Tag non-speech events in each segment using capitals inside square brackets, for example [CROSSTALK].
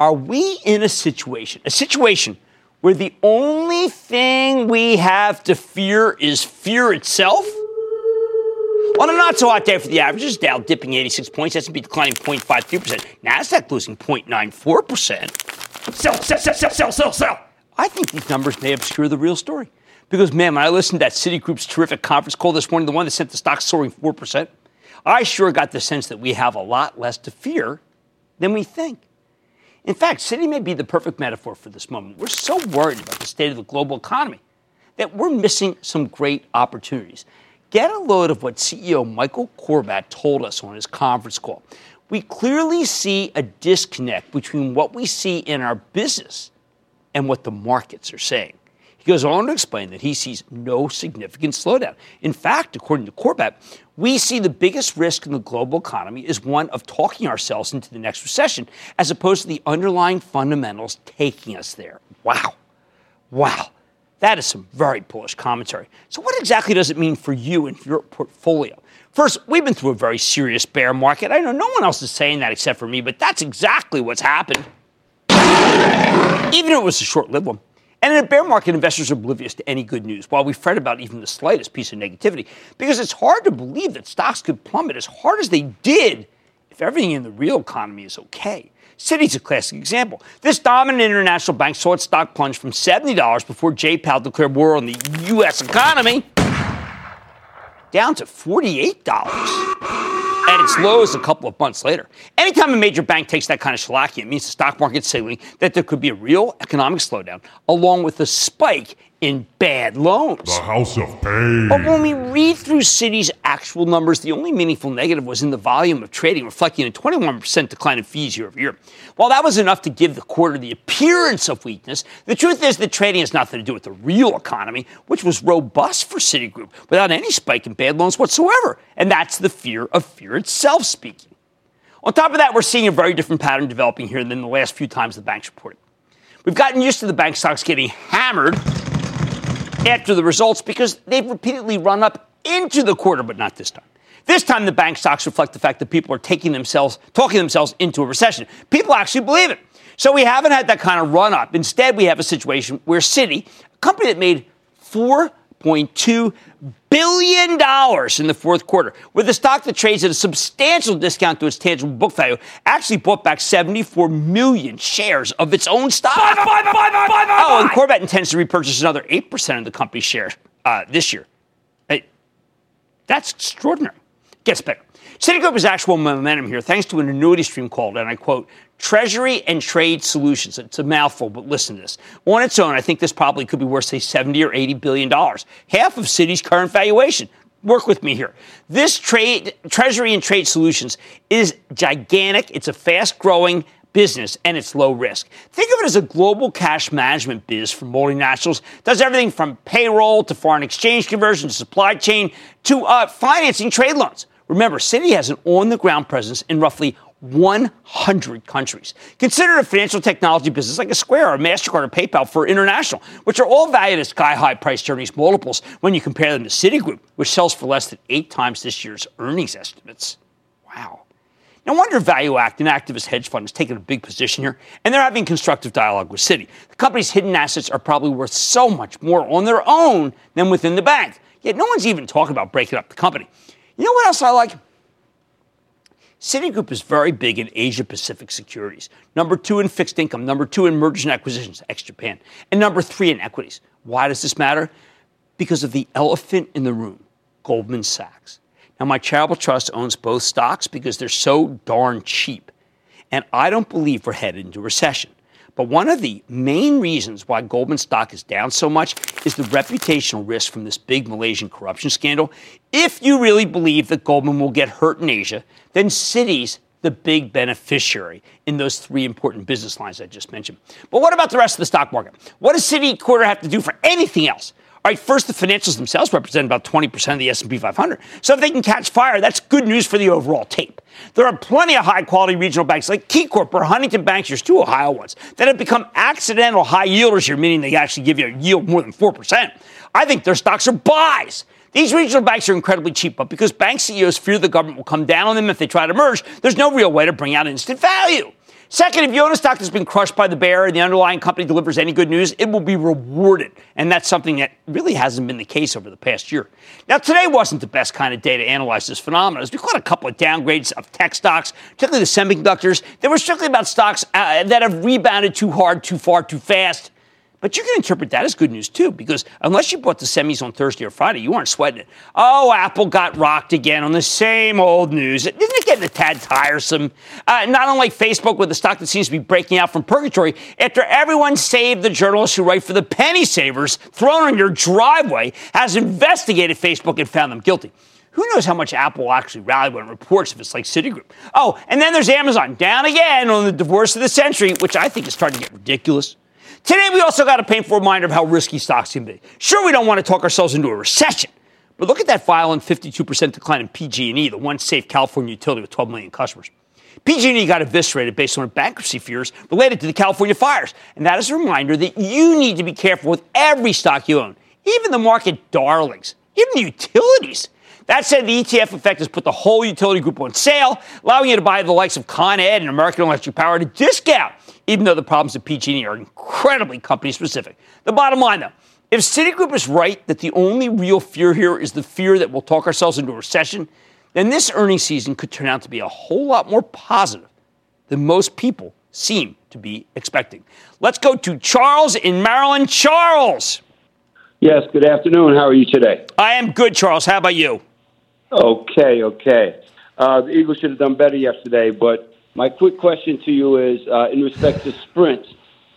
Are we in a situation, a situation where the only thing we have to fear is fear itself? On a not so hot day for the averages, Dow dipping 86 points, S&P declining 0.53%, Nasdaq losing 0.94%. Sell, sell, sell, sell, sell, sell, sell. I think these numbers may obscure the real story. Because, man, when I listened to that Citigroup's terrific conference call this morning, the one that sent the stock soaring 4%, I sure got the sense that we have a lot less to fear than we think. In fact, Citi may be the perfect metaphor for this moment. We're so worried about the state of the global economy that we're missing some great opportunities. Get a load of what CEO Michael Corbat told us on his conference call. We clearly see a disconnect between what we see in our business and what the markets are saying. He goes on to explain that he sees no significant slowdown. In fact, according to Corbat, we see the biggest risk in the global economy is one of talking ourselves into the next recession, as opposed to the underlying fundamentals taking us there. Wow. Wow. That is some very bullish commentary. So, what exactly does it mean for you and your portfolio? First, we've been through a very serious bear market. I know no one else is saying that except for me, but that's exactly what's happened. Even if it was a short lived one. And in a bear market, investors are oblivious to any good news, while we fret about even the slightest piece of negativity, because it's hard to believe that stocks could plummet as hard as they did if everything in the real economy is okay. Citi's a classic example. This dominant international bank saw its stock plunge from $70 before Jay Powell declared war on the U.S. economy down to $48 at its lows a couple of months later. Anytime a major bank takes that kind of shellacking, it means the stock market's signaling that there could be a real economic slowdown, along with a spike in bad loans. The House of Pain. But when we read through Citi's actual numbers, the only meaningful negative was in the volume of trading, reflecting a 21% decline in fees year over year. While that was enough to give the quarter the appearance of weakness, the truth is that trading has nothing to do with the real economy, which was robust for Citigroup without any spike in bad loans whatsoever. And that's the fear of fear itself speaking. On top of that, we're seeing a very different pattern developing here than the last few times the banks reported. We've gotten used to the bank stocks getting hammered after the results because they've repeatedly run up into the quarter, but not this time. This time, the bank stocks reflect the fact that people are taking themselves, talking themselves into a recession. People actually believe it. So we haven't had that kind of run up. Instead, we have a situation where Citi, a company that made 4.2 billion dollars in the fourth quarter, with a stock that trades at a substantial discount to its tangible book value, actually bought back 74 million shares of its own stock. Buy, buy, buy, oh, and Corbat intends to repurchase another 8% of the company's shares uh, this year. Hey, that's extraordinary. Gets better. Citigroup has actual momentum here thanks to an annuity stream called, and I quote, Treasury and Trade Solutions. It's a mouthful, but listen to this. On its own, I think this probably could be worth, say, 70 or 80 billion dollars, half of Citi's current valuation. Work with me here. This trade, Treasury and Trade Solutions is gigantic. It's a fast growing business and it's low risk. Think of it as a global cash management biz for multinationals. Does everything from payroll to foreign exchange conversion to supply chain to uh, financing trade loans. Remember, Citi has an on the ground presence in roughly 100 countries. Consider a financial technology business like a Square or MasterCard or PayPal for international, which are all valued at sky high price earnings multiples when you compare them to Citigroup, which sells for less than eight times this year's earnings estimates. Wow. No wonder ValueAct, an activist hedge fund, has taken a big position here, and they're having constructive dialogue with Citi. The company's hidden assets are probably worth so much more on their own than within the bank. Yet no one's even talking about breaking up the company. You know what else I like? Citigroup is very big in Asia Pacific securities. Number two in fixed income, number two in mergers and acquisitions, ex Japan, and number three in equities. Why does this matter? Because of the elephant in the room, Goldman Sachs. Now, my charitable trust owns both stocks because they're so darn cheap. And I don't believe we're headed into recession. But one of the main reasons why Goldman stock is down so much is the reputational risk from this big Malaysian corruption scandal. If you really believe that Goldman will get hurt in Asia, then Citi's the big beneficiary in those three important business lines I just mentioned. But what about the rest of the stock market? What does Citi quarter have to do for anything else? All right, first, the financials themselves represent about 20% of the S&P 500. So if they can catch fire, that's good news for the overall tape. There are plenty of high-quality regional banks like KeyCorp or Huntington Banks, there's two Ohio ones, that have become accidental high yielders here, meaning they actually give you a yield more than 4%. I think their stocks are buys. These regional banks are incredibly cheap, but because bank CEOs fear the government will come down on them if they try to merge, there's no real way to bring out instant value. Second, if you own a stock that's been crushed by the bear and the underlying company delivers any good news, it will be rewarded. And that's something that really hasn't been the case over the past year. Now, today wasn't the best kind of day to analyze this phenomenon. We caught a couple of downgrades of tech stocks, particularly the semiconductors. They were strictly about stocks uh, that have rebounded too hard, too far, too fast. But you can interpret that as good news too, because unless you bought the semis on Thursday or Friday, you aren't sweating it. Oh, Apple got rocked again on the same old news. Isn't it getting a tad tiresome? Uh, not unlike Facebook with a stock that seems to be breaking out from purgatory after everyone saved the journalists who write for the penny savers thrown on your driveway has investigated Facebook and found them guilty. Who knows how much Apple will actually rally when it reports if it's like Citigroup? Oh, and then there's Amazon down again on the divorce of the century, which I think is starting to get ridiculous. Today, we also got a painful reminder of how risky stocks can be. Sure, we don't want to talk ourselves into a recession, but look at that violent 52% decline in PG&E, the one safe California utility with 12 million customers. PG&E got eviscerated based on bankruptcy fears related to the California fires, and that is a reminder that you need to be careful with every stock you own, even the market darlings, even the utilities. That said, the ETF effect has put the whole utility group on sale, allowing you to buy the likes of Con Ed and American Electric Power at a discount even though the problems at PG&E are incredibly company specific. The bottom line, though, if Citigroup is right that the only real fear here is the fear that we'll talk ourselves into a recession, then this earnings season could turn out to be a whole lot more positive than most people seem to be expecting. Let's go to Charles in Maryland. Charles. Yes, good afternoon. How are you today? I am good, Charles. How about you? Okay, okay. Uh, the Eagles should have done better yesterday, but my quick question to you is uh, in respect to Sprint.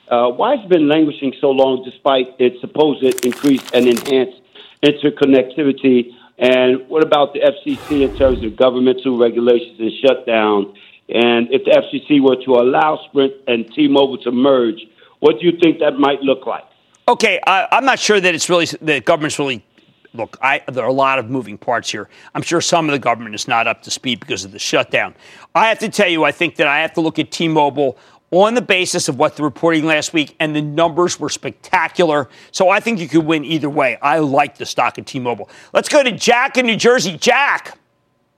Uh, why has it been languishing so long despite its supposed increased and enhanced interconnectivity? And what about the FCC in terms of governmental regulations and shutdown? And if the FCC were to allow Sprint and T-Mobile to merge, what do you think that might look like? Okay, I, I'm not sure that it's really the government's really look, I, there are a lot of moving parts here. I'm sure some of the government is not up to speed because of the shutdown. I have to tell you, I think that I have to look at T Mobile on the basis of what the reporting last week, and the numbers were spectacular. So I think you could win either way. I like the stock of T Mobile. Let's go to Jack in New Jersey. Jack.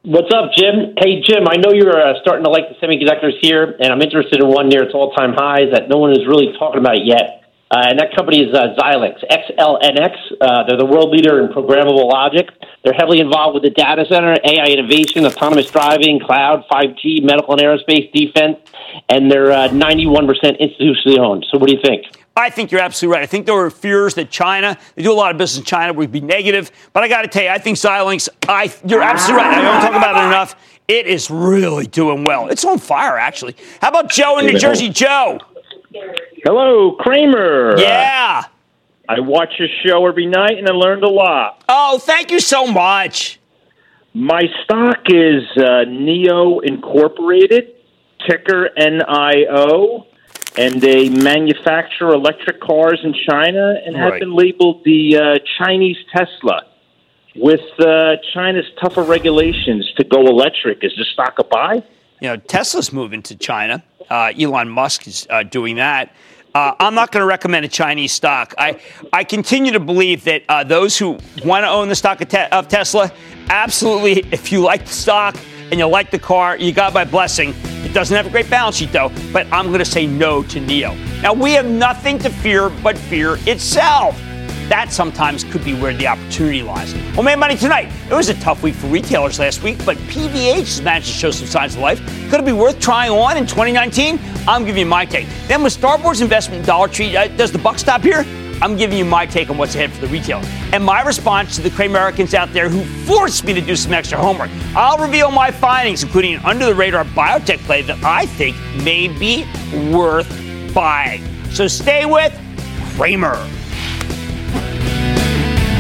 What's up, Jim? Hey, Jim, I know you're uh, starting to like the semiconductors here, and I'm interested in one near its all time highs that no one is really talking about yet. Uh, and that company is uh, Xilinx, XLNX. Uh, they're the world leader in programmable logic. They're heavily involved with the data center, AI innovation, autonomous driving, cloud, 5G, medical and aerospace, defense, and they're uh, 91% institutionally owned. So what do you think? I think you're absolutely right. I think there were fears that China, they do a lot of business in China, would be negative. But I got to tell you, I think Xilinx, I, you're absolutely right. I don't talk about it enough. It is really doing well. It's on fire, actually. How about Joe in New Jersey? Joe. Hello, Cramer. Yeah. I watch your show every night and I learned a lot. Oh, thank you so much. My stock is uh, NIO Incorporated, ticker NIO, and they manufacture electric cars in China and have been labeled the uh, Chinese Tesla. With uh, China's tougher regulations to go electric, is the stock a buy? You know, Tesla's moving to China. Uh, Elon Musk is uh, doing that. Uh, I'm not going to recommend a Chinese stock. I, I continue to believe that uh, those who want to own the stock of, te- of, Tesla, absolutely, if you like the stock and you like the car, you got my blessing. It doesn't have a great balance sheet, though, but I'm going to say no to NIO. Now, we have nothing to fear but fear itself. That sometimes could be where the opportunity lies. Well, Mad Money tonight. It was a tough week for retailers last week, but PVH has managed to show some signs of life. Could it be worth trying on in 2019? I'm giving you my take. Then with Starboard's investment in Dollar Tree, uh, does the buck stop here? I'm giving you my take on what's ahead for the retailer and my response to the Cramerican out there who forced me to do some extra homework. I'll reveal my findings, including an under the radar biotech play that I think may be worth buying. So stay with Cramer.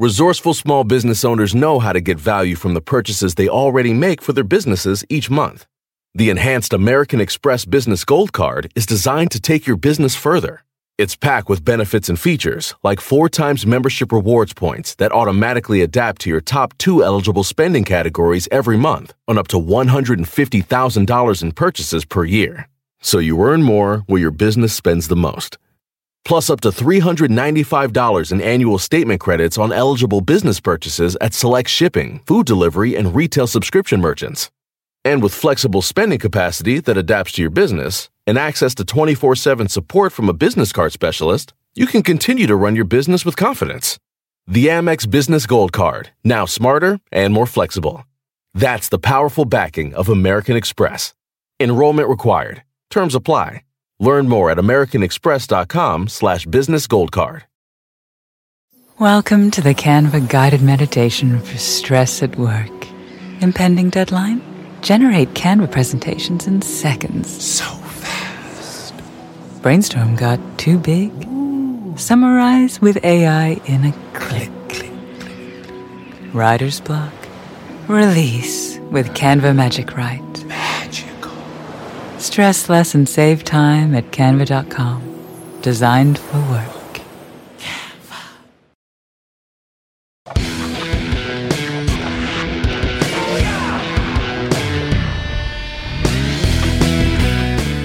Resourceful small business owners know how to get value from the purchases they already make for their businesses each month. The enhanced American Express Business Gold Card is designed to take your business further. It's packed with benefits and features like four times membership rewards points that automatically adapt to your top two eligible spending categories every month on up to $150,000 in purchases per year. So you earn more where your business spends the most plus up to $395 in annual statement credits on eligible business purchases at select shipping, food delivery, and retail subscription merchants. And with flexible spending capacity that adapts to your business and access to 24 7 support from a business card specialist, you can continue to run your business with confidence. The Amex Business Gold Card, now smarter and more flexible. That's the powerful backing of American Express. Enrollment required. Terms apply. Learn more at americanexpress.com slash business gold card. Welcome to the Canva guided meditation for stress at work. Impending deadline? Generate Canva presentations in seconds. So fast. Brainstorm got too big? Ooh. Summarize with AI in a click. click, click. Writer's block? Release with Canva Magic Write. Stress less and save time at canva.com. Designed for work.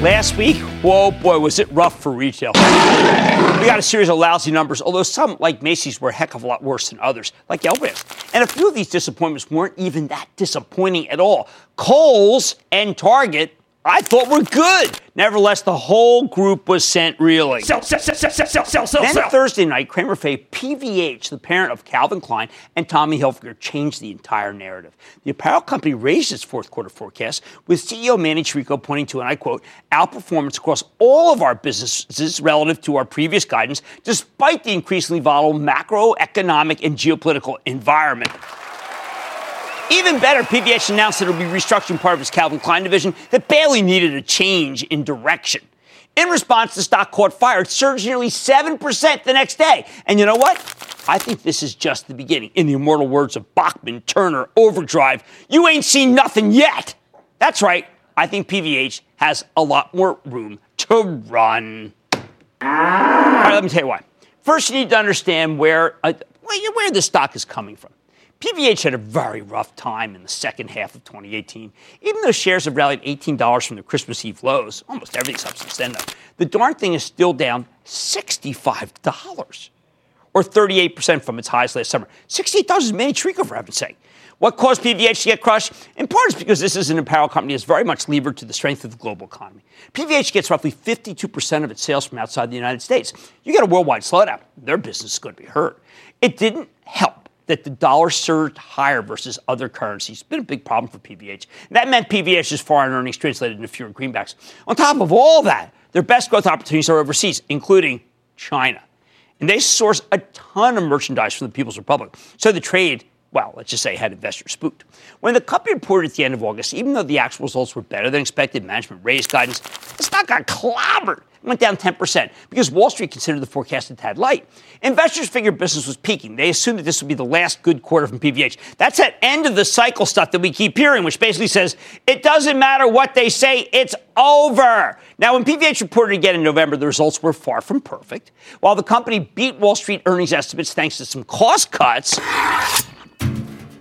Last week, whoa boy, was it rough for retail. We got a series of lousy numbers, although some, like Macy's, were a heck of a lot worse than others, like Elvis. And a few of these disappointments weren't even that disappointing at all. Kohl's and Target I thought we're good. Nevertheless, the whole group was sent reeling. Sell, sell, sell, sell, sell, sell, sell, then sell. Thursday night, Cramer Fay, PVH, the parent of Calvin Klein and Tommy Hilfiger, changed the entire narrative. The apparel company raised its fourth quarter forecast, with CEO Manny Chirico pointing to, and I quote, outperformance across all of our businesses relative to our previous guidance, despite the increasingly volatile macroeconomic and geopolitical environment. Even better, PVH announced that it will be restructuring part of its Calvin Klein division that barely needed a change in direction. In response, the stock caught fire. It surged nearly 7% the next day. And you know what? I think this is just the beginning. In the immortal words of Bachman, Turner, Overdrive, you ain't seen nothing yet. That's right. I think PVH has a lot more room to run. All right, let me tell you why. First, you need to understand where, uh, where the stock is coming from. PVH had a very rough time in the second half of 2018. Even though shares have rallied $18 from the Christmas Eve lows, almost everything's up since then, though, the darn thing is still down $65 or 38% from its highs last summer. $68 is Manny Chirico, for heaven's sake. What caused PVH to get crushed? In part, is because this is an apparel company that's very much levered to the strength of the global economy. PVH gets roughly 52% of its sales from outside the United States. You get a worldwide slowdown, their business is going to be hurt. It didn't help that the dollar surged higher versus other currencies. It's been a big problem for PVH. That meant PVH's foreign earnings translated into fewer greenbacks. On top of all that, their best growth opportunities are overseas, including China. And they source a ton of merchandise from the People's Republic. So the trade, well, let's just say had investors spooked. When the company reported at the end of August, even though the actual results were better than expected, management raised guidance, the stock got clobbered. Went down 10% because Wall Street considered the forecast a tad light. Investors figured business was peaking. They assumed that this would be the last good quarter from PVH. That's that end of the cycle stuff that we keep hearing, which basically says it doesn't matter what they say, it's over. Now, when PVH reported again in November, the results were far from perfect. While the company beat Wall Street earnings estimates thanks to some cost cuts,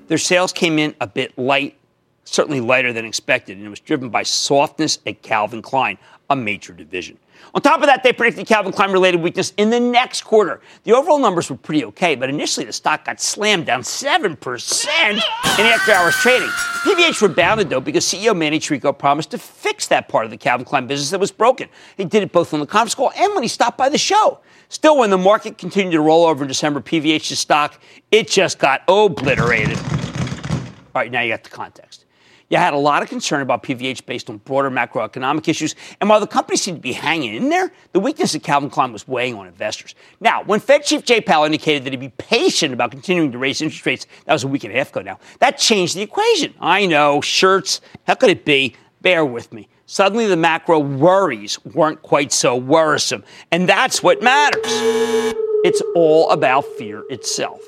their sales came in a bit light, certainly lighter than expected, and it was driven by softness at Calvin Klein, a major division. On top of that, they predicted Calvin Klein related weakness in the next quarter. The overall numbers were pretty okay, but initially the stock got slammed down 7% in after hours trading. PVH rebounded though because CEO Manny Chirico promised to fix that part of the Calvin Klein business that was broken. He did it both on the conference call and when he stopped by the show. Still, when the market continued to roll over in December, PVH's stock, it just got obliterated. All right, now you got the context. You had a lot of concern about PVH based on broader macroeconomic issues. And while the company seemed to be hanging in there, the weakness of Calvin Klein was weighing on investors. Now, when Fed Chief Jay Powell indicated that he'd be patient about continuing to raise interest rates, that was a week and a half ago now, that changed the equation. I know, shirts, how could it be? Bear with me. Suddenly, the macro worries weren't quite so worrisome. And that's what matters. It's all about fear itself.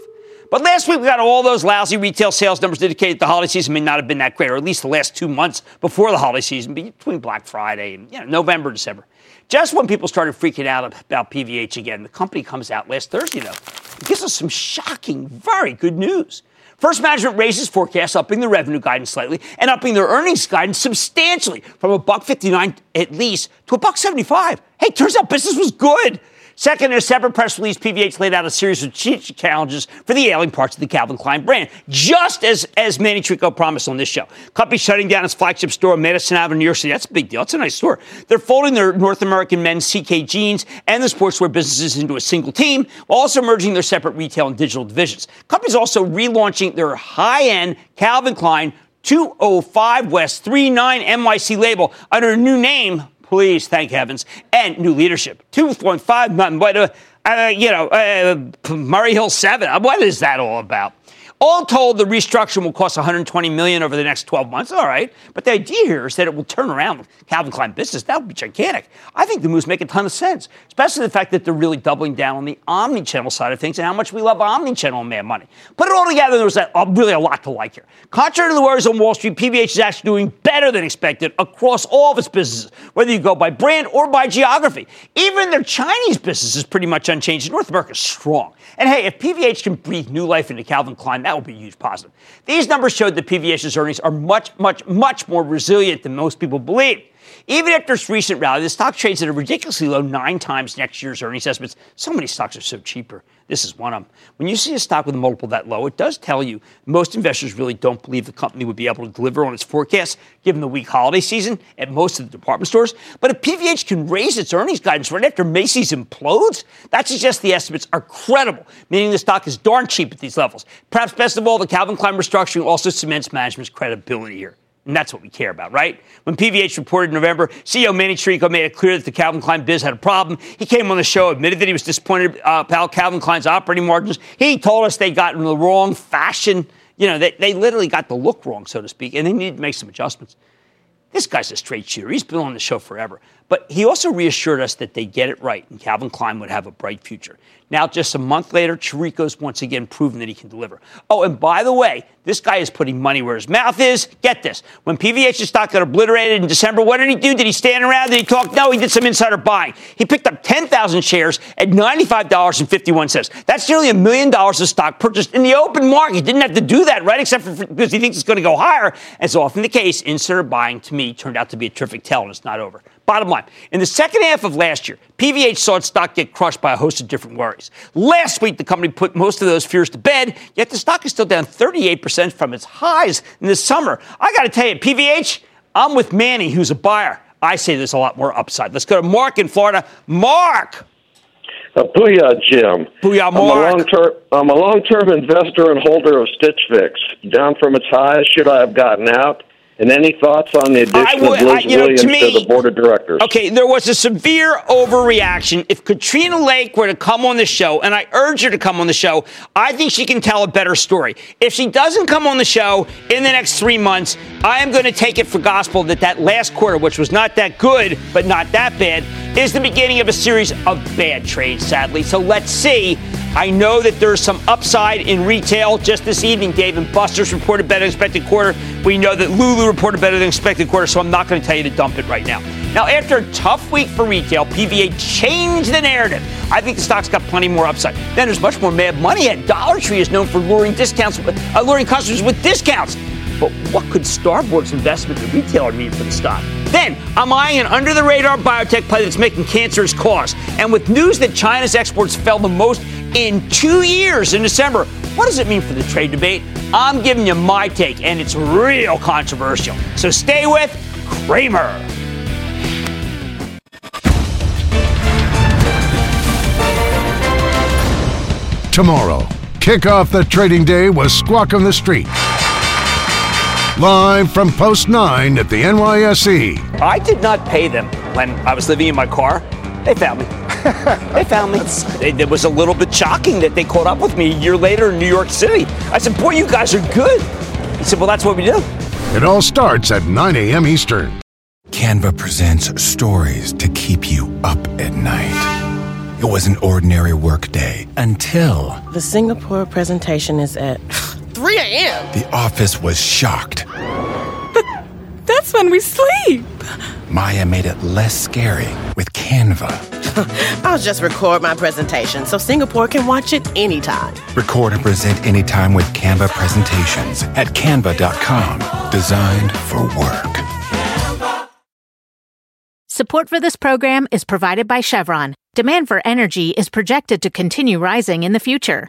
But last week we got all those lousy retail sales numbers that indicated the holiday season may not have been that great, or at least the last two months before the holiday season, between Black Friday and you know, November, December. Just when people started freaking out about PVH again, the company comes out last Thursday, though. It gives us some shocking, very good news. First Management raises forecasts, upping the revenue guidance slightly and upping their earnings guidance substantially from a buck 59 at least to a buck 75. Hey, turns out business was good. Second, in a separate press release, PVH laid out a series of challenges for the ailing parts of the Calvin Klein brand, just as, as Manny Chirico promised on this show. Company shutting down its flagship store on Madison Avenue, New York City. That's a big deal. It's a nice store. They're folding their North American men's CK jeans and the sportswear businesses into a single team, while also merging their separate retail and digital divisions. Company's also relaunching their high-end Calvin Klein 205 West 39 NYC label under a new name please, thank heavens, and new leadership. 2.5, nothing but, uh, uh, you know, uh, Murray Hill 7. What is that all about? All told, the restructuring will cost 120 million over the next 12 months. All right, but the idea here is that it will turn around Calvin Klein business. That would be gigantic. I think the moves make a ton of sense, especially the fact that they're really doubling down on the omni-channel side of things and how much we love omni-channel and Mad Money. Put it all together, there was really a lot to like here. Contrary to the worries on Wall Street, PVH is actually doing better than expected across all of its businesses, whether you go by brand or by geography. Even their Chinese business is pretty much unchanged. North America is strong. And hey, if PVH can breathe new life into Calvin Klein, that will be a huge positive. These numbers showed that PVH's earnings are much, much, much more resilient than most people believe. Even after its recent rally, the stock trades at a ridiculously low nine times next year's earnings estimates. So many stocks are so cheaper. This is one of them. When you see a stock with a multiple that low, it does tell you most investors really don't believe the company would be able to deliver on its forecast given the weak holiday season at most of the department stores. But if PVH can raise its earnings guidance right after Macy's implodes, that suggests the estimates are credible, meaning the stock is darn cheap at these levels. Perhaps best of all, the Calvin Klein restructuring also cements management's credibility here. And that's what we care about, right? When PVH reported in November, CEO Manny Chirico made it clear that the Calvin Klein biz had a problem. He came on the show, admitted that he was disappointed uh, about Calvin Klein's operating margins. He told us they got in the wrong fashion. You know, they, they literally got the look wrong, so to speak, and they needed to make some adjustments. This guy's a straight shooter. He's been on the show forever. But he also reassured us that they get it right and Calvin Klein would have a bright future. Now, just a month later, Chirico's once again proven that he can deliver. Oh, and by the way, this guy is putting money where his mouth is. Get this. When PVH's stock got obliterated in December, what did he do? Did he stand around? Did he talk? No, he did some insider buying. He picked up 10,000 shares at $95.51. That's nearly a million dollars of stock purchased in the open market. He didn't have to do that, right? Except for because he thinks it's going to go higher. As often the case, insider buying to me turned out to be a terrific tell, and it's not over. Bottom line, in the second half of last year, PVH saw its stock get crushed by a host of different worries. Last week, the company put most of those fears to bed, yet the stock is still down 38% from its highs in the summer. I got to tell you, PVH, I'm with Manny, who's a buyer. I say there's a lot more upside. Let's go to Mark in Florida. Mark! Uh, booyah, Jim. Booyah, Mark. I'm a long-term, I'm a long-term investor and holder of Stitch Fix. Down from its highs, should I have gotten out? And any thoughts on the addition would, of Liz I, Williams know, to, me, to, the board of directors? Okay, there was a severe overreaction. If Katrina Lake were to come on the show, and I urge her to come on the show, I think she can tell a better story. If she doesn't come on the show in the next three months, I am going to take it for gospel that that last quarter, which was not that good, but not that bad, is the beginning of a series of bad trades, sadly. So let's see. I know that there's some upside in retail. Just this evening, Dave and Buster's reported better than expected quarter. We know that Lulu reported better than expected quarter, so I'm not going to tell you to dump it right now. Now, after a tough week for retail, PVH changed the narrative. I think the stock's got plenty more upside. Then there's much more mad money at Dollar Tree is known for luring discounts, uh, luring customers with discounts. But what could Starboard's investment in retailer mean for the stock? Then I'm eyeing an under the radar biotech play that's making cancerous cause. And with news that China's exports fell the most in two years in December, what does it mean for the trade debate? I'm giving you my take, and it's real controversial. So stay with Cramer. Tomorrow, kick off the trading day with Squawk on the Street Live from Post 9 at the NYSE. I did not pay them when I was living in my car. They found me. [LAUGHS] they found me. It, it, was a little bit shocking that they caught up with me a year later in New York City. I said, Boy, you guys are good. He said, Well, that's what we do. It all starts at 9 a.m. Eastern. Canva presents stories to keep you up at night. It was an ordinary workday until. The Singapore presentation is at 3 a.m. The office was shocked. But [LAUGHS] that's when we sleep. Maya made it less scary with Canva. [LAUGHS] I'll just record my presentation so Singapore can watch it anytime. Record and present anytime with Canva presentations at canva.com. Designed for work. Support for this program is provided by Chevron. Demand for energy is projected to continue rising in the future.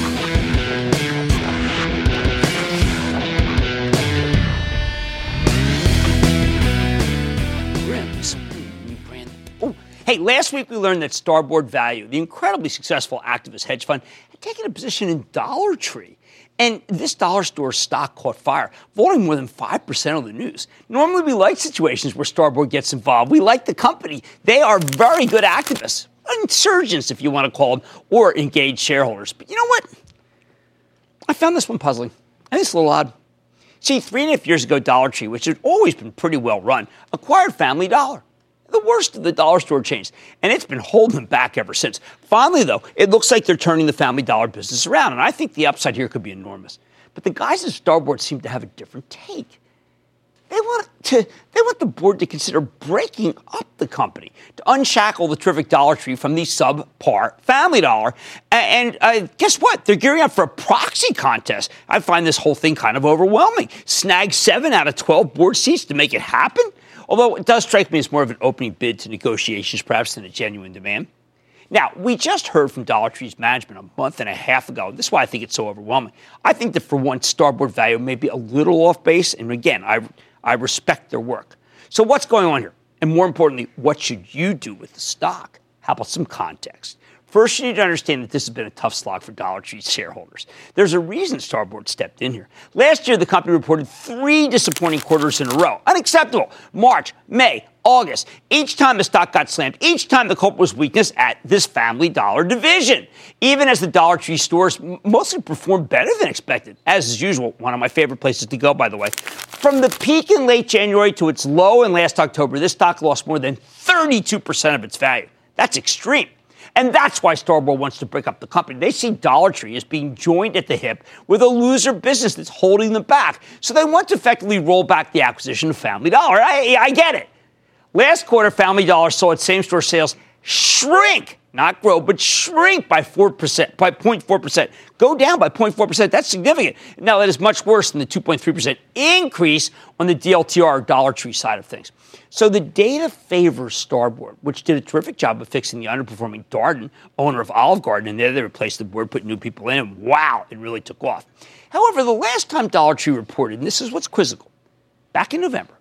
Hey, last week we learned that Starboard Value, the incredibly successful activist hedge fund, had taken a position in Dollar Tree. And this dollar store stock caught fire, voting more than 5% of the news. Normally, we like situations where Starboard gets involved. We like the company. They are very good activists, insurgents, if you want to call them, or engaged shareholders. But you know what? I found this one puzzling. I think it's a little odd. See, three and a half years ago, Dollar Tree, which had always been pretty well run, acquired Family Dollar the worst of the dollar store chains. And it's been holding them back ever since. Finally, though, it looks like they're turning the family dollar business around. And I think the upside here could be enormous. But the guys at Starboard seem to have a different take. They want to they want the board to consider breaking up the company to unshackle the terrific Dollar Tree from the subpar Family Dollar. And, uh, guess what? They're gearing up for a proxy contest. I find this whole thing kind of overwhelming. Snag seven out of twelve board seats to make it happen. Although it does strike me as more of an opening bid to negotiations, perhaps, than a genuine demand. Now, we just heard from Dollar Tree's management a month and a half ago. This is why I think it's so overwhelming. I think that for one, Starboard value may be a little off base. And again, I, I respect their work. So, what's going on here? And more importantly, what should you do with the stock? How about some context? First, you need to understand that this has been a tough slog for Dollar Tree shareholders. There's a reason Starboard stepped in here. Last year, the company reported three disappointing quarters in a row. Unacceptable. March, May, August. Each time the stock got slammed, each time the culprit was weakness at this family dollar division. Even as the Dollar Tree stores mostly performed better than expected, as is usual, one of my favorite places to go, by the way. From the peak in late January to its low in last October, this stock lost more than 32% of its value. That's extreme. And that's why Starboard wants to break up the company. They see Dollar Tree as being joined at the hip with a loser business that's holding them back. So they want to effectively roll back the acquisition of Family Dollar. I, I get it. Last quarter, Family Dollar saw its same store sales shrink not grow, but shrink by 4%, by 0.4%. Go down by 0.4%. That's significant. Now, that is much worse than the 2.3% increase on the DLTR Dollar Tree side of things. So the data favors Starboard, which did a terrific job of fixing the underperforming Darden, owner of Olive Garden, and there they replaced the board, put new people in, and wow, it really took off. However, the last time Dollar Tree reported, and this is what's quizzical, back in November,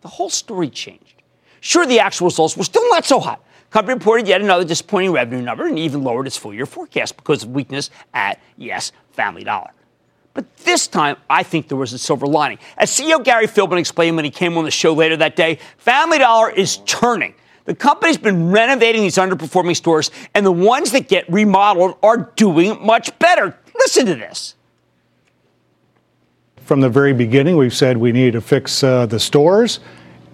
the whole story changed. Sure, the actual results were still not so hot Company reported yet another disappointing revenue number and even lowered its full year forecast because of weakness at, yes, Family Dollar. But this time, I think there was a silver lining. As CEO Gary Philbin explained when he came on the show later that day, Family Dollar is turning. The company's been renovating these underperforming stores, and the ones that get remodeled are doing much better. Listen to this. From the very beginning, we've said we need to fix uh, the stores.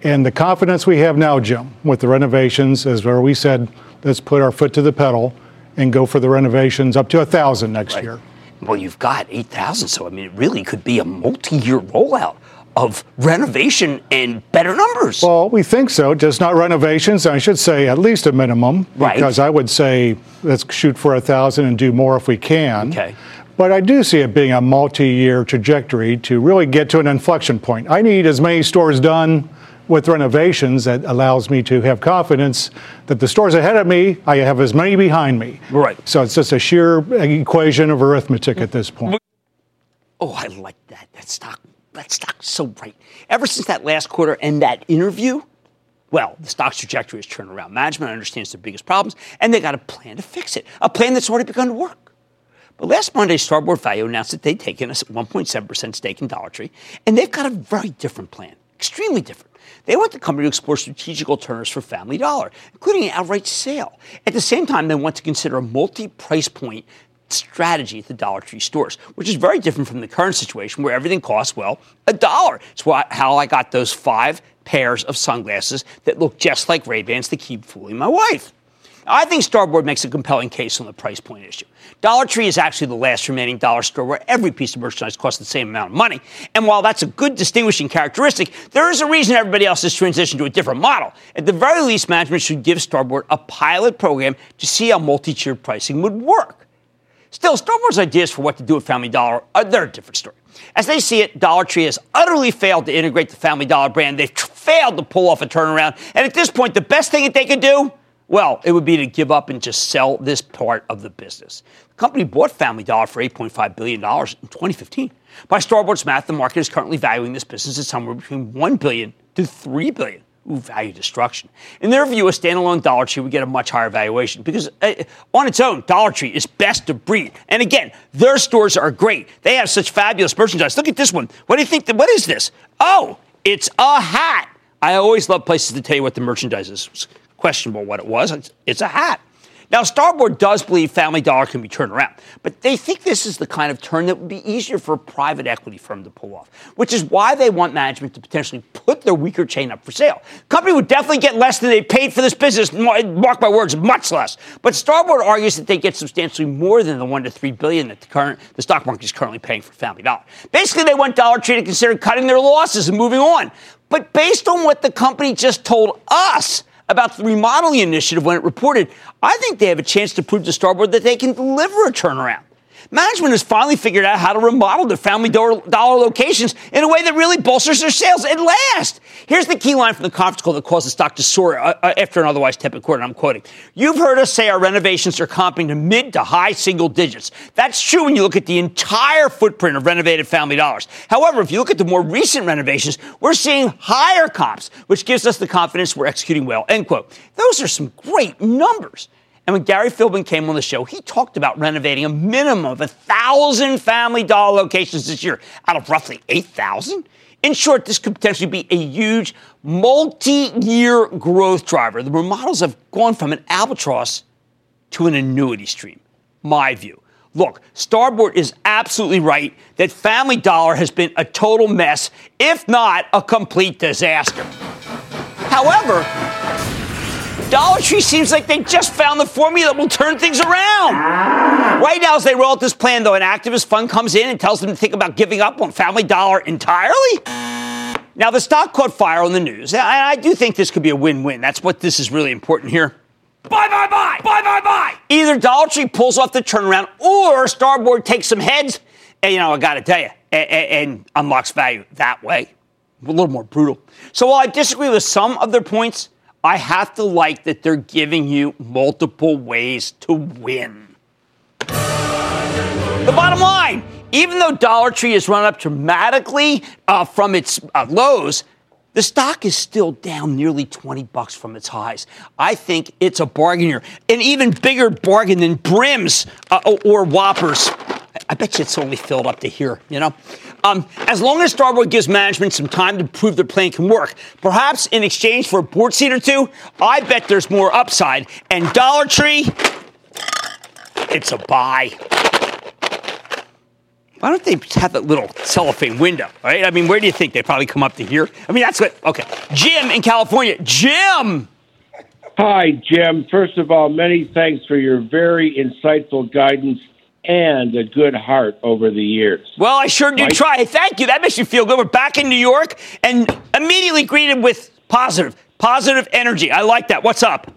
And the confidence we have now, Jim, with the renovations, is where we said, let's put our foot to the pedal and go for the renovations up to a 1,000 next right. year. Well, you've got 8,000, so I mean, it really could be a multi year rollout of renovation and better numbers. Well, we think so, just not renovations. I should say at least a minimum, right. because I would say let's shoot for a thousand and do more if we can. Okay. But I do see it being a multi-year trajectory to really get to an inflection point. I need as many stores done with renovations that allows me to have confidence that the stores ahead of me, I have as many behind me. Right. So it's just a sheer equation of arithmetic at this point. Oh, I like that. That stock, that stock's so bright. Ever since that last quarter and that interview, well, the stock's trajectory has turned around. Management understands their biggest problems, and they got a plan to fix it. A plan that's already begun to work. But last Monday, Starboard Value announced that they'd taken a 1.7% stake in Dollar Tree, and they've got a very different plan, extremely different. They want the company to explore strategic alternatives for Family Dollar, including an outright sale. At the same time, they want to consider a multi price point strategy at the Dollar Tree stores, which is very different from the current situation where everything costs, well, a dollar. It's why, how I got those five pairs of sunglasses that look just like Ray-Bans to keep fooling my wife. I think Starboard makes a compelling case on the price point issue. Dollar Tree is actually the last remaining dollar store where every piece of merchandise costs the same amount of money. And while that's a good distinguishing characteristic, there is a reason everybody else has transitioned to a different model. At the very least, management should give Starboard a pilot program to see how multi-tiered pricing would work. Still, Starboard's ideas for what to do with Family Dollar are they're a different story. As they see it, Dollar Tree has utterly failed to integrate the Family Dollar brand. They've failed to pull off a turnaround. And at this point, the best thing that they could do well, it would be to give up and just sell this part of the business. The company bought Family Dollar for $8.5 billion in 2015. By Starboard's math, the market is currently valuing this business at somewhere between $1 billion to $3 billion. Ooh, value destruction. In their view, a standalone Dollar Tree would get a much higher valuation because uh, on its own, Dollar Tree is best of breed. And again, their stores are great. They have such fabulous merchandise. Look at this one. What do you think? That, what is this? Oh, it's a hat. I always love places to tell you what the merchandise is questionable what it was. It's, it's a hat. Now, Starboard does believe Family Dollar can be turned around, but they think this is the kind of turn that would be easier for a private equity firm to pull off, which is why they want management to potentially put their weaker chain up for sale. Company would definitely get less than they paid for this business, mark my words, much less. But Starboard argues that they get substantially more than the one to three billion that the current the stock market is currently paying for Family Dollar. Basically, they want Dollar Tree to consider cutting their losses and moving on. But based on what the company just told us, about the remodeling initiative when it reported, I think they have a chance to prove to Starboard that they can deliver a turnaround. Management has finally figured out how to remodel their family dollar locations in a way that really bolsters their sales at last. Here's the key line from the conference call that caused the stock to soar uh, uh, after an otherwise tepid quarter. I'm quoting. You've heard us say our renovations are comping to mid to high single digits. That's true when you look at the entire footprint of renovated family dollars. However, if you look at the more recent renovations, we're seeing higher comps, which gives us the confidence we're executing well. End quote. Those are some great numbers. And when Gary Philbin came on the show, he talked about renovating a minimum of a thousand family dollar locations this year out of roughly 8,000. In short, this could potentially be a huge multi year growth driver. The remodels have gone from an albatross to an annuity stream. My view. Look, Starboard is absolutely right that Family Dollar has been a total mess, if not a complete disaster. However, Dollar Tree seems like they just found the formula that will turn things around. Right now, as they roll out this plan, though, an activist fund comes in and tells them to think about giving up on Family Dollar entirely. Now, the stock caught fire on the news, and I do think this could be a win win. That's what this is really important here. Buy, buy, buy, buy, buy, buy. Either Dollar Tree pulls off the turnaround or Starboard takes some heads, and, you know, I got to tell you, and, and unlocks value that way. A little more brutal. So while I disagree with some of their points, I have to like that they're giving you multiple ways to win. The bottom line even though Dollar Tree has run up dramatically uh, from its uh, lows, The stock is still down nearly 20 bucks from its highs. I think it's a bargain here. An even bigger bargain than Brims uh, or Whoppers. I bet you it's only filled up to here, you know? Um, as long as Starboard gives management some time to prove their plan can work, perhaps in exchange for a board seat or two, I bet there's more upside. And Dollar Tree, it's a buy. Why don't they have that little cellophane window, right? I mean, where do you think they probably come up to here? I mean, that's what. Okay, Jim in California. Jim. Hi, Jim. First of all, many thanks for your very insightful guidance and a good heart over the years. Well, I sure do right? try. Thank you. That makes you feel good. We're back in New York and immediately greeted with positive, positive energy. I like that. What's up?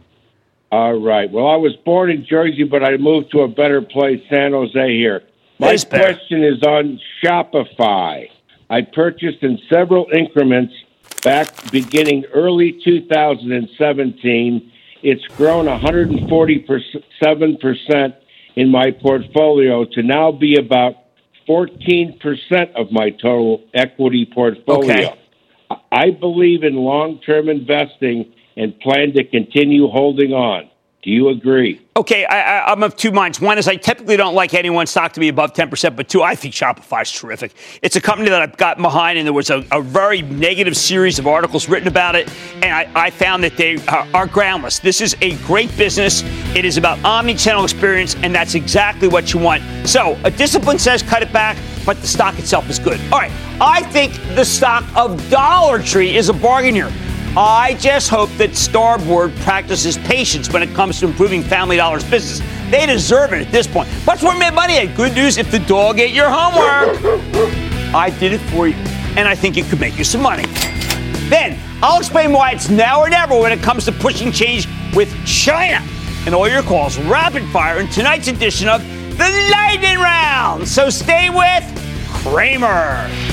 All right. Well, I was born in Jersey, but I moved to a better place, San Jose here. My question is on Shopify. I purchased in several increments back beginning early 2017. It's grown 147% in my portfolio to now be about 14% of my total equity portfolio. Okay. I believe in long term investing and plan to continue holding on. Do you agree? Okay, I, am of two minds. One is I typically don't like anyone's stock to be above 10%, but two, I think Shopify is terrific. It's a company that I've gotten behind, and there was a, a very negative series of articles written about it, and I, I found that they are, are, groundless. This is a great business. It is about omni-channel experience, and that's exactly what you want. So, a discipline says cut it back, but the stock itself is good. All right, I think the stock of Dollar Tree is a bargain here. I just hope that Starboard practices patience when it comes to improving Family Dollar's business. They deserve it at this point. That's where made money at. Good news if the dog ate your homework. I did it for you, and I think it could make you some money. Then I'll explain why it's now or never when it comes to pushing change with China. And all your calls rapid fire in tonight's edition of the Lightning Round. So stay with Cramer.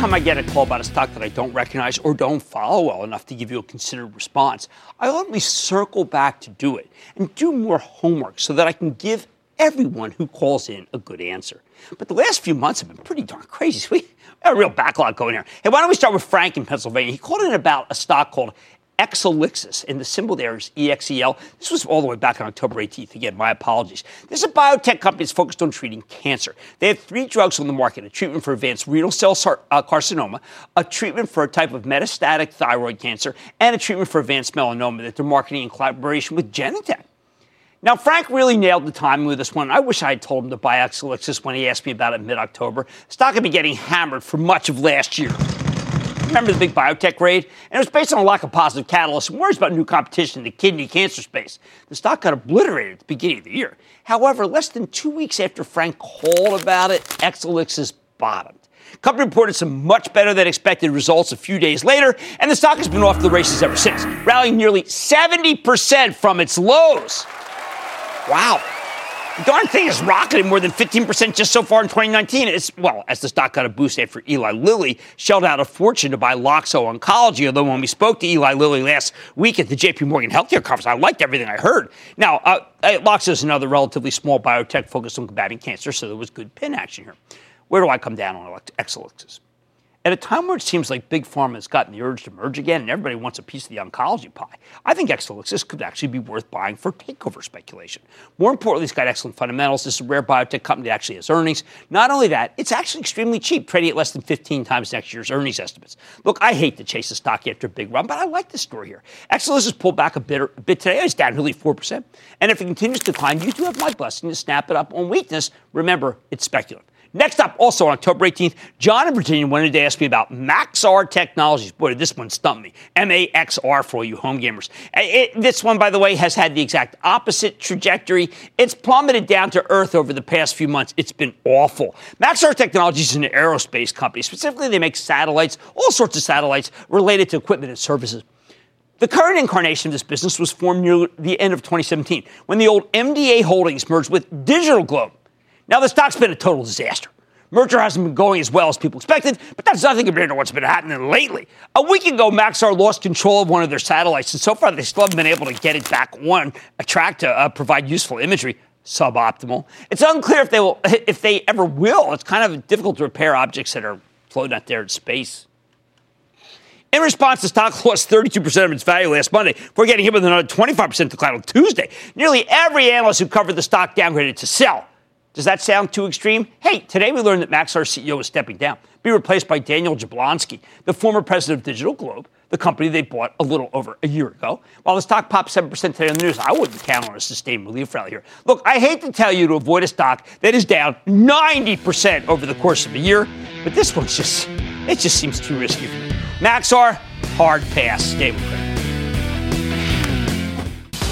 Time I get a call about a stock that I don't recognize or don't follow well enough to give you a considered response, I always circle back to do it and do more homework so that I can give everyone who calls in a good answer. But the last few months have been pretty darn crazy. So [LAUGHS] we have a real backlog going here. Hey, why don't we start with Frank in Pennsylvania? He called in about a stock called Exelixis, and the symbol there is EXEL. This was all the way back on October 18th. Again, my apologies. This is a biotech company that's focused on treating cancer. They have three drugs on the market a treatment for advanced renal cell uh, carcinoma, a treatment for a type of metastatic thyroid cancer, and a treatment for advanced melanoma that they're marketing in collaboration with Genentech. Now, Frank really nailed the timing with this one. I wish I had told him to buy Exelixis when he asked me about it mid October. Stock had been getting hammered for much of last year. Remember the big biotech raid? And it was based on a lack of positive catalysts and worries about new competition in the kidney cancer space. The stock got obliterated at the beginning of the year. However, less than two weeks after Frank called about it, Exelixis bottomed. Company reported some much better than expected results a few days later, and the stock has been off the races ever since, rallying nearly 70% from its lows. Wow. The darn thing is rocketed more than 15% just so far in 2019. It's, well, as the stock got a boost after Eli Lilly shelled out a fortune to buy Loxo Oncology. Although when we spoke to Eli Lilly last week at the JP Morgan Healthcare Conference, I liked everything I heard. Now, uh, Loxo is another relatively small biotech focused on combating cancer, so there was good pin action here. Where do I come down on Exelixis? At a time where it seems like Big Pharma has gotten the urge to merge again and everybody wants a piece of the oncology pie, I think Exelixis could actually be worth buying for takeover speculation. More importantly, it's got excellent fundamentals. This is a rare biotech company that actually has earnings. Not only that, it's actually extremely cheap, trading at less than 15 times next year's earnings estimates. Look, I hate to chase a stock after a big run, but I like this story here. Exelixis pulled back a bit, a bit today. It's down nearly 4%. And if it continues to decline, you do have my blessing to snap it up on weakness. Remember, it's speculative. Next up, also on October 18th, John in Virginia wanted to ask me about Maxar Technologies. Boy, this one stumped me. M A X R for you home gamers. It, this one, by the way, has had the exact opposite trajectory. It's plummeted down to earth over the past few months. It's been awful. Maxar Technologies is an aerospace company. Specifically, they make satellites, all sorts of satellites related to equipment and services. The current incarnation of this business was formed near the end of 2017 when the old MDA Holdings merged with Digital Globe. Now, the stock's been a total disaster. Merger hasn't been going as well as people expected, but that's nothing compared to what's been happening lately. A week ago, Maxar lost control of one of their satellites, and so far they still haven't been able to get it back on a track to uh, provide useful imagery. Suboptimal. It's unclear if they will, [LAUGHS] if they ever will. It's kind of difficult to repair objects that are floating out there in space. In response, the stock [LAUGHS] lost 32% of its value last Monday before getting hit with another 25% decline on Tuesday. Nearly every analyst who covered the stock downgraded to sell. Does that sound too extreme? Hey, today we learned that Maxar CEO is stepping down, be replaced by Daniel Jablonsky, the former president of Digital Globe, the company they bought a little over a year ago. While the stock popped 7% today on the news, I wouldn't count on a sustained relief rally here. Look, I hate to tell you to avoid a stock that is down 90% over the course of a year, but this one's just, it just seems too risky for me. Maxar, hard pass. Stay with me.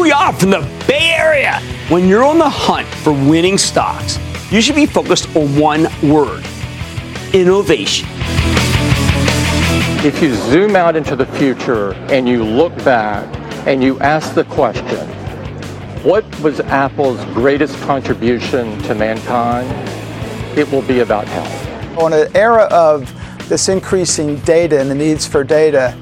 Booyah from the Bay Area! When you're on the hunt for winning stocks, you should be focused on one word innovation. If you zoom out into the future and you look back and you ask the question, what was Apple's greatest contribution to mankind? It will be about health. On an era of this increasing data and the needs for data,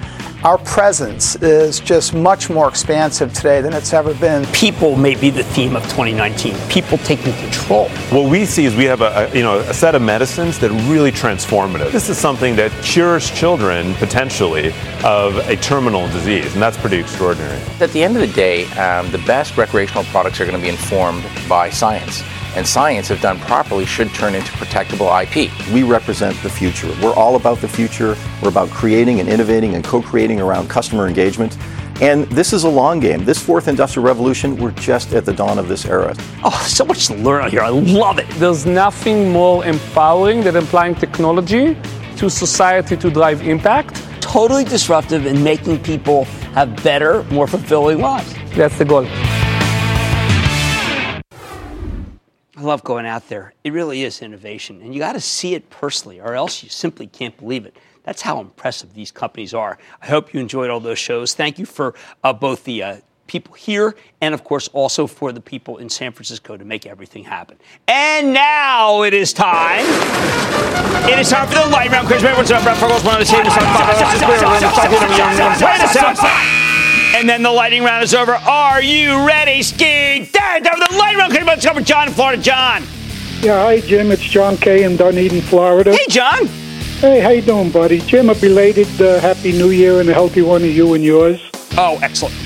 our presence is just much more expansive today than it's ever been. People may be the theme of 2019. People taking control. What we see is we have a, a, you know a set of medicines that are really transformative. This is something that cures children potentially of a terminal disease, and that's pretty extraordinary. At the end of the day, um, the best recreational products are going to be informed by science and science, if done properly, should turn into protectable IP. We represent the future. We're all about the future. We're about creating and innovating and co creating around customer engagement. And this is a long game. This fourth industrial revolution, we're just at the dawn of this era. Oh, so much to learn out here. I love it. There's nothing more empowering than applying technology to society to drive impact. Totally disruptive in making people have better, more fulfilling lives. That's the goal. I love going out there. It really is innovation. And you got to see it personally, or else you simply can't believe it. That's how impressive these companies are. I hope you enjoyed all those shows. Thank you for uh, both the uh, people here and, of course, also for the people in San Francisco to make everything happen. And now it is time. It is time for the light round. Chris, what's up? Brett Fuggles, one of the same. A second. And then the lightning round is over. Are you ready, skiing? Time for the lightning round. Let's go for John in Florida. John. Yeah, hi, Jim. It's John Kay in Dunedin, Florida. Hey, John. Hey, how you doing, buddy? Jim, a belated uh, Happy New Year and a healthy one to you and yours. Oh, excellent.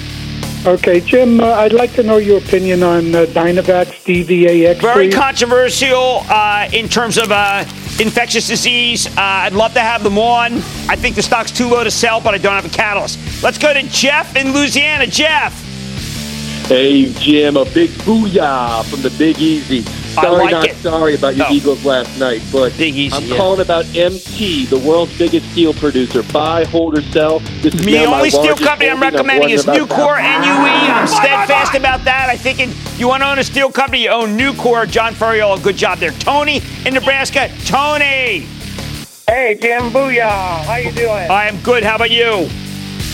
Okay, Jim, uh, I'd like to know your opinion on uh, Dynavax DVAX. Very controversial uh, in terms of uh, infectious disease. Uh, I'd love to have them on. I think the stock's too low to sell, but I don't have a catalyst. Let's go to Jeff in Louisiana. Jeff. Hey, Jim, a big booyah from the Big Easy. Sorry, like not it. sorry about your Oh. Eagles last night, but Big Easy, I'm yeah. calling about MT, the world's biggest steel producer. Buy, hold, or sell. This is The now my only steel company I'm recommending is wondered Nucor that. NUE. I'm steadfast about that. I think if you want to own a steel company, you own Nucor. John Ferriol, a good job there. Tony in Nebraska. Tony. Hey, Jim, booyah. How you doing? I am good. How about you?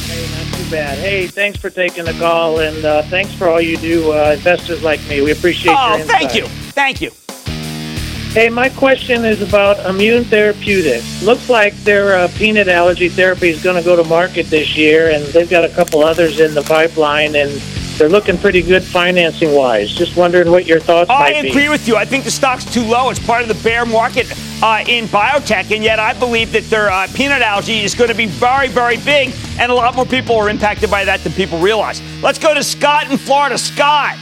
Hey, not too bad. Hey, thanks for taking the call, and uh, thanks for all you do, uh, investors like me. We appreciate Oh, your thank you. Thank you. Hey, my question is about Aimmune Therapeutics. Looks like their uh, peanut allergy therapy is going to go to market this year, and they've got a couple others in the pipeline, and they're looking pretty good financing wise. Just wondering what your thoughts I might be. agree with you. I think the stock's too low. It's part of the bear market uh, in biotech, and yet I believe that their uh, peanut allergy is going to be very, very big, and a lot more people are impacted by that than people realize. Let's go to Scott in Florida. Scott.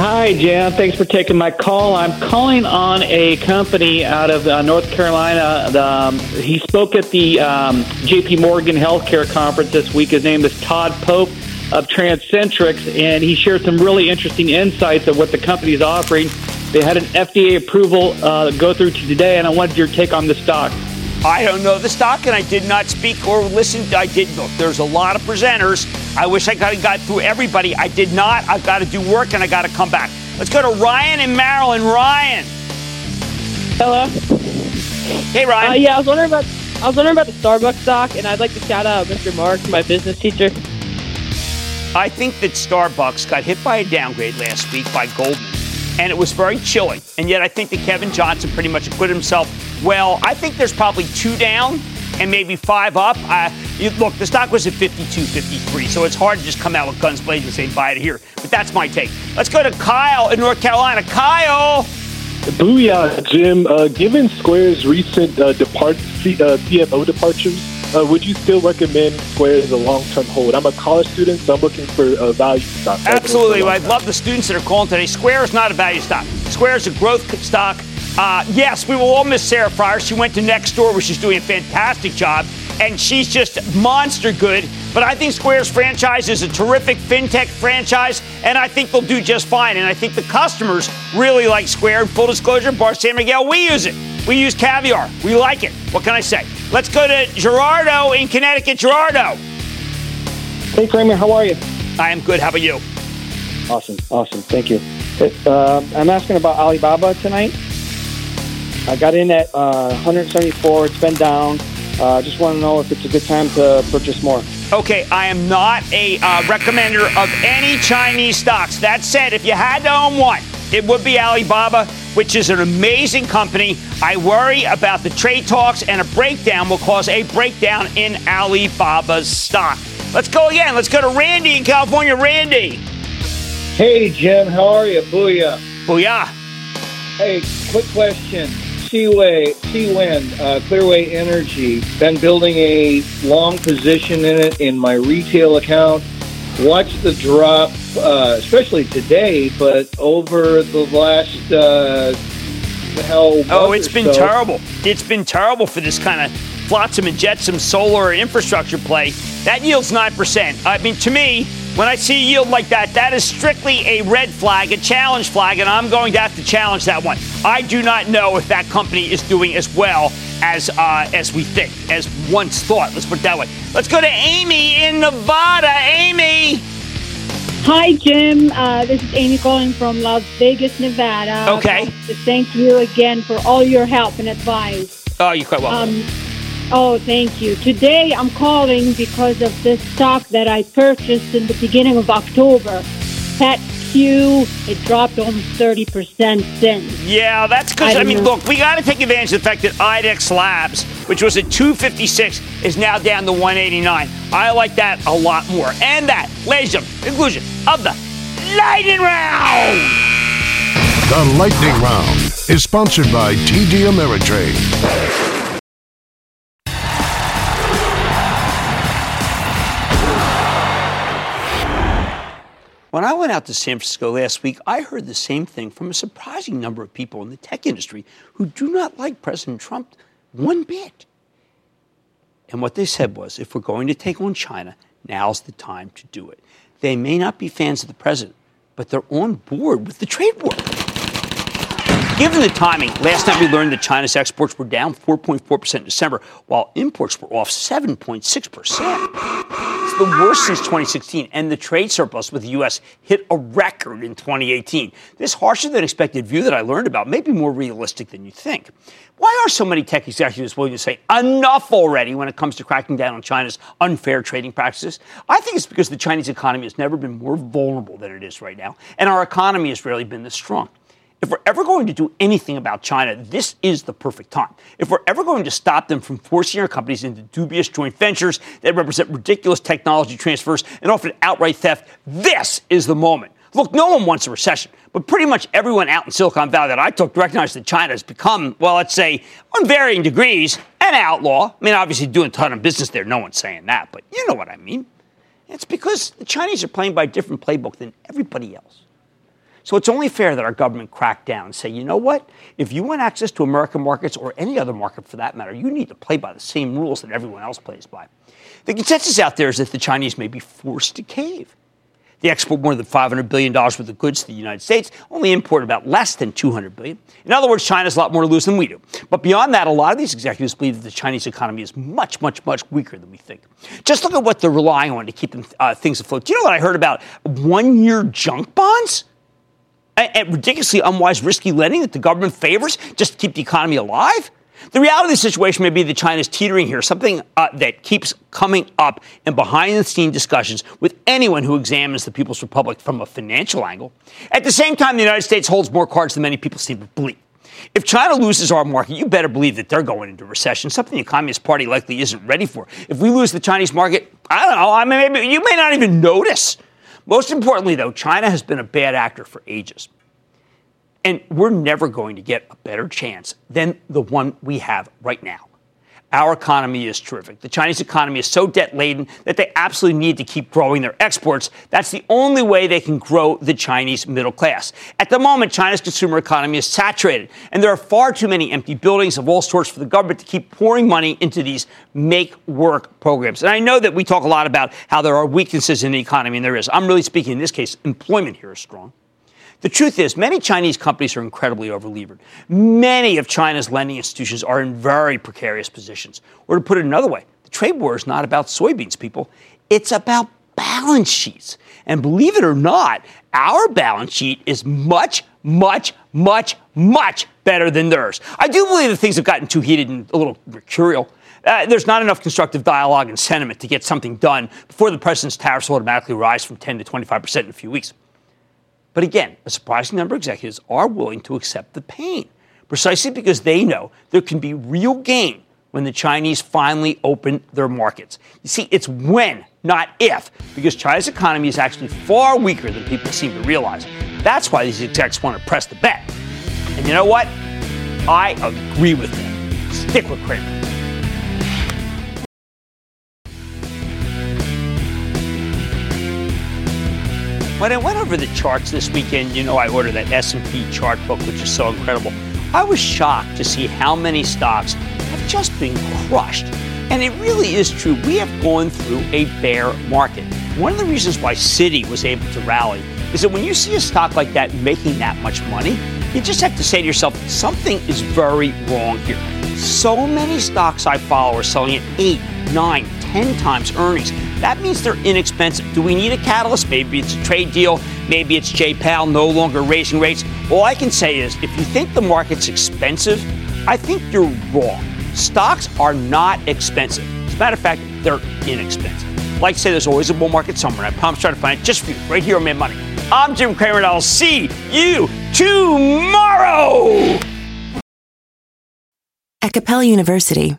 Hi, Jim. Thanks for taking my call. I'm calling on a company out of uh, North Carolina. The, Um, he spoke at the um, J.P. Morgan Healthcare Conference this week. His name is Todd Pope. of TransEnterix, and he shared some really interesting insights of what the company is offering. They had an FDA approval uh, go through to today, and I wanted your take on the stock. I don't know the stock, and I did not speak or listen. I did look. There's a lot of presenters. I wish I got got through everybody. I did not. I've got to do work, and I got to come back. Let's go to Ryan and Maryland. Ryan. Hello. Hey, Ryan. Uh, yeah, I was wondering about I was wondering about the Starbucks stock, and I'd like to shout out Mr. Mark, my business teacher. I think that Starbucks got hit by a downgrade last week by Goldman, and it was very chilling. And yet, I think that Kevin Johnson pretty much acquitted himself well. I think there's probably two down and maybe five up. Uh, you, look, the stock was at 52, 53, so it's hard to just come out with guns blazing and say buy it here. But that's my take. Let's go to Kyle in North Carolina. Kyle. Booyah, Jim. Uh, given Square's recent uh, depart- uh, CFO departures, uh, would you still recommend Square as a long-term hold? I'm a college student, so I'm looking for a value stock. Absolutely. I love the students that are calling today. Square is not a value stock. Square is a growth stock. Uh, yes, we will all miss Sarah Friar. She went to Nextdoor, where she's doing a fantastic job, and she's just monster good. But I think Square's franchise is a terrific fintech franchise, and I think they'll do just fine. And I think the customers really like Square. full disclosure, Bar San Miguel, we use it. We use caviar. We like it. What can I say? Let's go to Gerardo in Connecticut. Gerardo. Hey, Cramer, how are you? I am good. How about you? Awesome, awesome. Thank you. Uh, I'm asking about Alibaba tonight. I got in at uh, 174. It's been down. Uh, just want to know if it's a good time to purchase more. Okay, I am not a uh, recommender of any Chinese stocks. That said, if you had to own one, it would be Alibaba, which is an amazing company. I worry about the trade talks, and a breakdown will cause a breakdown in Alibaba's stock. Let's go again. Let's go to Randy in California. Randy. Hey, Jim. How are you? Booyah. Booyah. Hey, quick question. Seaway, Seawind, uh, Clearway Energy. Been building a long position in it in my retail account. Watch the drop, uh, especially today, but over the last uh, hell. Oh, it's been so. terrible. It's been terrible for this kind of flotsam and jetsam solar infrastructure play. That yields nine percent. I mean, to me, when I see a yield like that, that is strictly a red flag, a challenge flag, and I'm going to have to challenge that one. I do not know if that company is doing as well as uh, as we think, as once thought. Let's put it that way. Let's go to Amy in Nevada. Amy. Hi, Jim. Uh, this is Amy calling from Las Vegas, Nevada. Okay. Thank you again for all your help and advice. Oh, you're quite welcome. Um, Oh, thank you. Today I'm calling because of this stock that I purchased in the beginning of October. Pet Q, it dropped almost 30% since. Yeah, that's because, I, I, mean, know. look, we got to take advantage of the fact that IDEXX Labs, which was at 256, is now down to 189. I like that a lot more. And that, ladies and gentlemen, conclusion of the Lightning Round. The Lightning Round is sponsored by TD Ameritrade. When I went out to San Francisco last week, I heard the same thing from a surprising number of people in the tech industry who do not like President Trump one bit. And what they said was if we're going to take on China, now's the time to do it. They may not be fans of the president, but they're on board with the trade war. Given the timing, last night we learned that China's exports were down 4.4% in December, while imports were off 7.6%. The worst since 2016, and the trade surplus with the U.S. hit a record in 2018. This harsher than expected view that I learned about may be more realistic than you think. Why are so many tech executives willing to say enough already when it comes to cracking down on China's unfair trading practices? I think it's because the Chinese economy has never been more vulnerable than it is right now, and our economy has rarely been this strong. If we're ever going to do anything about China, this is the perfect time. If we're ever going to stop them from forcing our companies into dubious joint ventures that represent ridiculous technology transfers and often outright theft, this is the moment. Look, no one wants a recession, but pretty much everyone out in Silicon Valley that I took to recognize that China has become, well, let's say, on varying degrees, an outlaw. I mean, obviously, doing a ton of business there, no one's saying that, but you know what I mean. It's because the Chinese are playing by a different playbook than everybody else. So it's only fair that our government crack down and say, you know what? If you want access to American markets or any other market for that matter, you need to play by the same rules that everyone else plays by. The consensus out there is that the Chinese may be forced to cave. They export more than $500 billion worth of goods to the United States, only import about less than 200 billion. In other words, China has a lot more to lose than we do. But beyond that, a lot of these executives believe that the Chinese economy is much, much, much weaker than we think. Just look at what they're relying on to keep them, uh, things afloat. Do you know what I heard about one year junk bonds? And ridiculously unwise, risky lending that the government favors just to keep the economy alive? The reality of the situation may be that China is teetering here, something uh, that keeps coming up in behind the scenes discussions with anyone who examines the People's Republic from a financial angle. At the same time, the United States holds more cards than many people seem to believe. If China loses our market, you better believe that they're going into recession, something the Communist Party likely isn't ready for. If we lose the Chinese market, I don't know, I mean, maybe, you may not even notice. Most importantly, though, China has been a bad actor for ages. And we're never going to get a better chance than the one we have right now. Our economy is terrific. The Chinese economy is so debt laden that they absolutely need to keep growing their exports. That's the only way they can grow the Chinese middle class. At the moment, China's consumer economy is saturated, and there are far too many empty buildings of all sorts for the government to keep pouring money into these make work programs. And I know that we talk a lot about how there are weaknesses in the economy, and there is. I'm really speaking in this case, employment here is strong. The truth is, many Chinese companies are incredibly overlevered. Many of China's lending institutions are in very precarious positions. Or to put it another way, the trade war is not about soybeans, people. It's about balance sheets. And believe it or not, our balance sheet is much, much, much, much better than theirs. I do believe that things have gotten too heated and a little mercurial. Uh, there's not enough constructive dialogue and sentiment to get something done before the president's tariffs will automatically rise from 10 to 25 percent in a few weeks. But again, a surprising number of executives are willing to accept the pain, precisely because they know there can be real gain when the Chinese finally open their markets. You see, it's when, not if, because China's economy is actually far weaker than people seem to realize. That's why these execs want to press the bet. And you know what? I agree with them. Stick with Cramer. When I went over the charts this weekend, you know I ordered that S&P chart book, which is so incredible. I was shocked to see how many stocks have just been crushed. And it really is true. We have gone through a bear market. One of the reasons why Citi was able to rally is that when you see a stock like that making that much money, you just have to say to yourself, something is very wrong here. So many stocks I follow are selling at 8, 9, 10 times earnings. That means they're inexpensive. Do we need a catalyst? Maybe it's a trade deal. Maybe it's Powell no longer raising rates. All I can say is if you think the market's expensive, I think you're wrong. Stocks are not expensive. As a matter of fact, they're inexpensive. Like I say, there's always a bull market somewhere, I promise try to find it just for you right here on Mad Money. I'm Jim Cramer, and I'll see you tomorrow. At Capella University,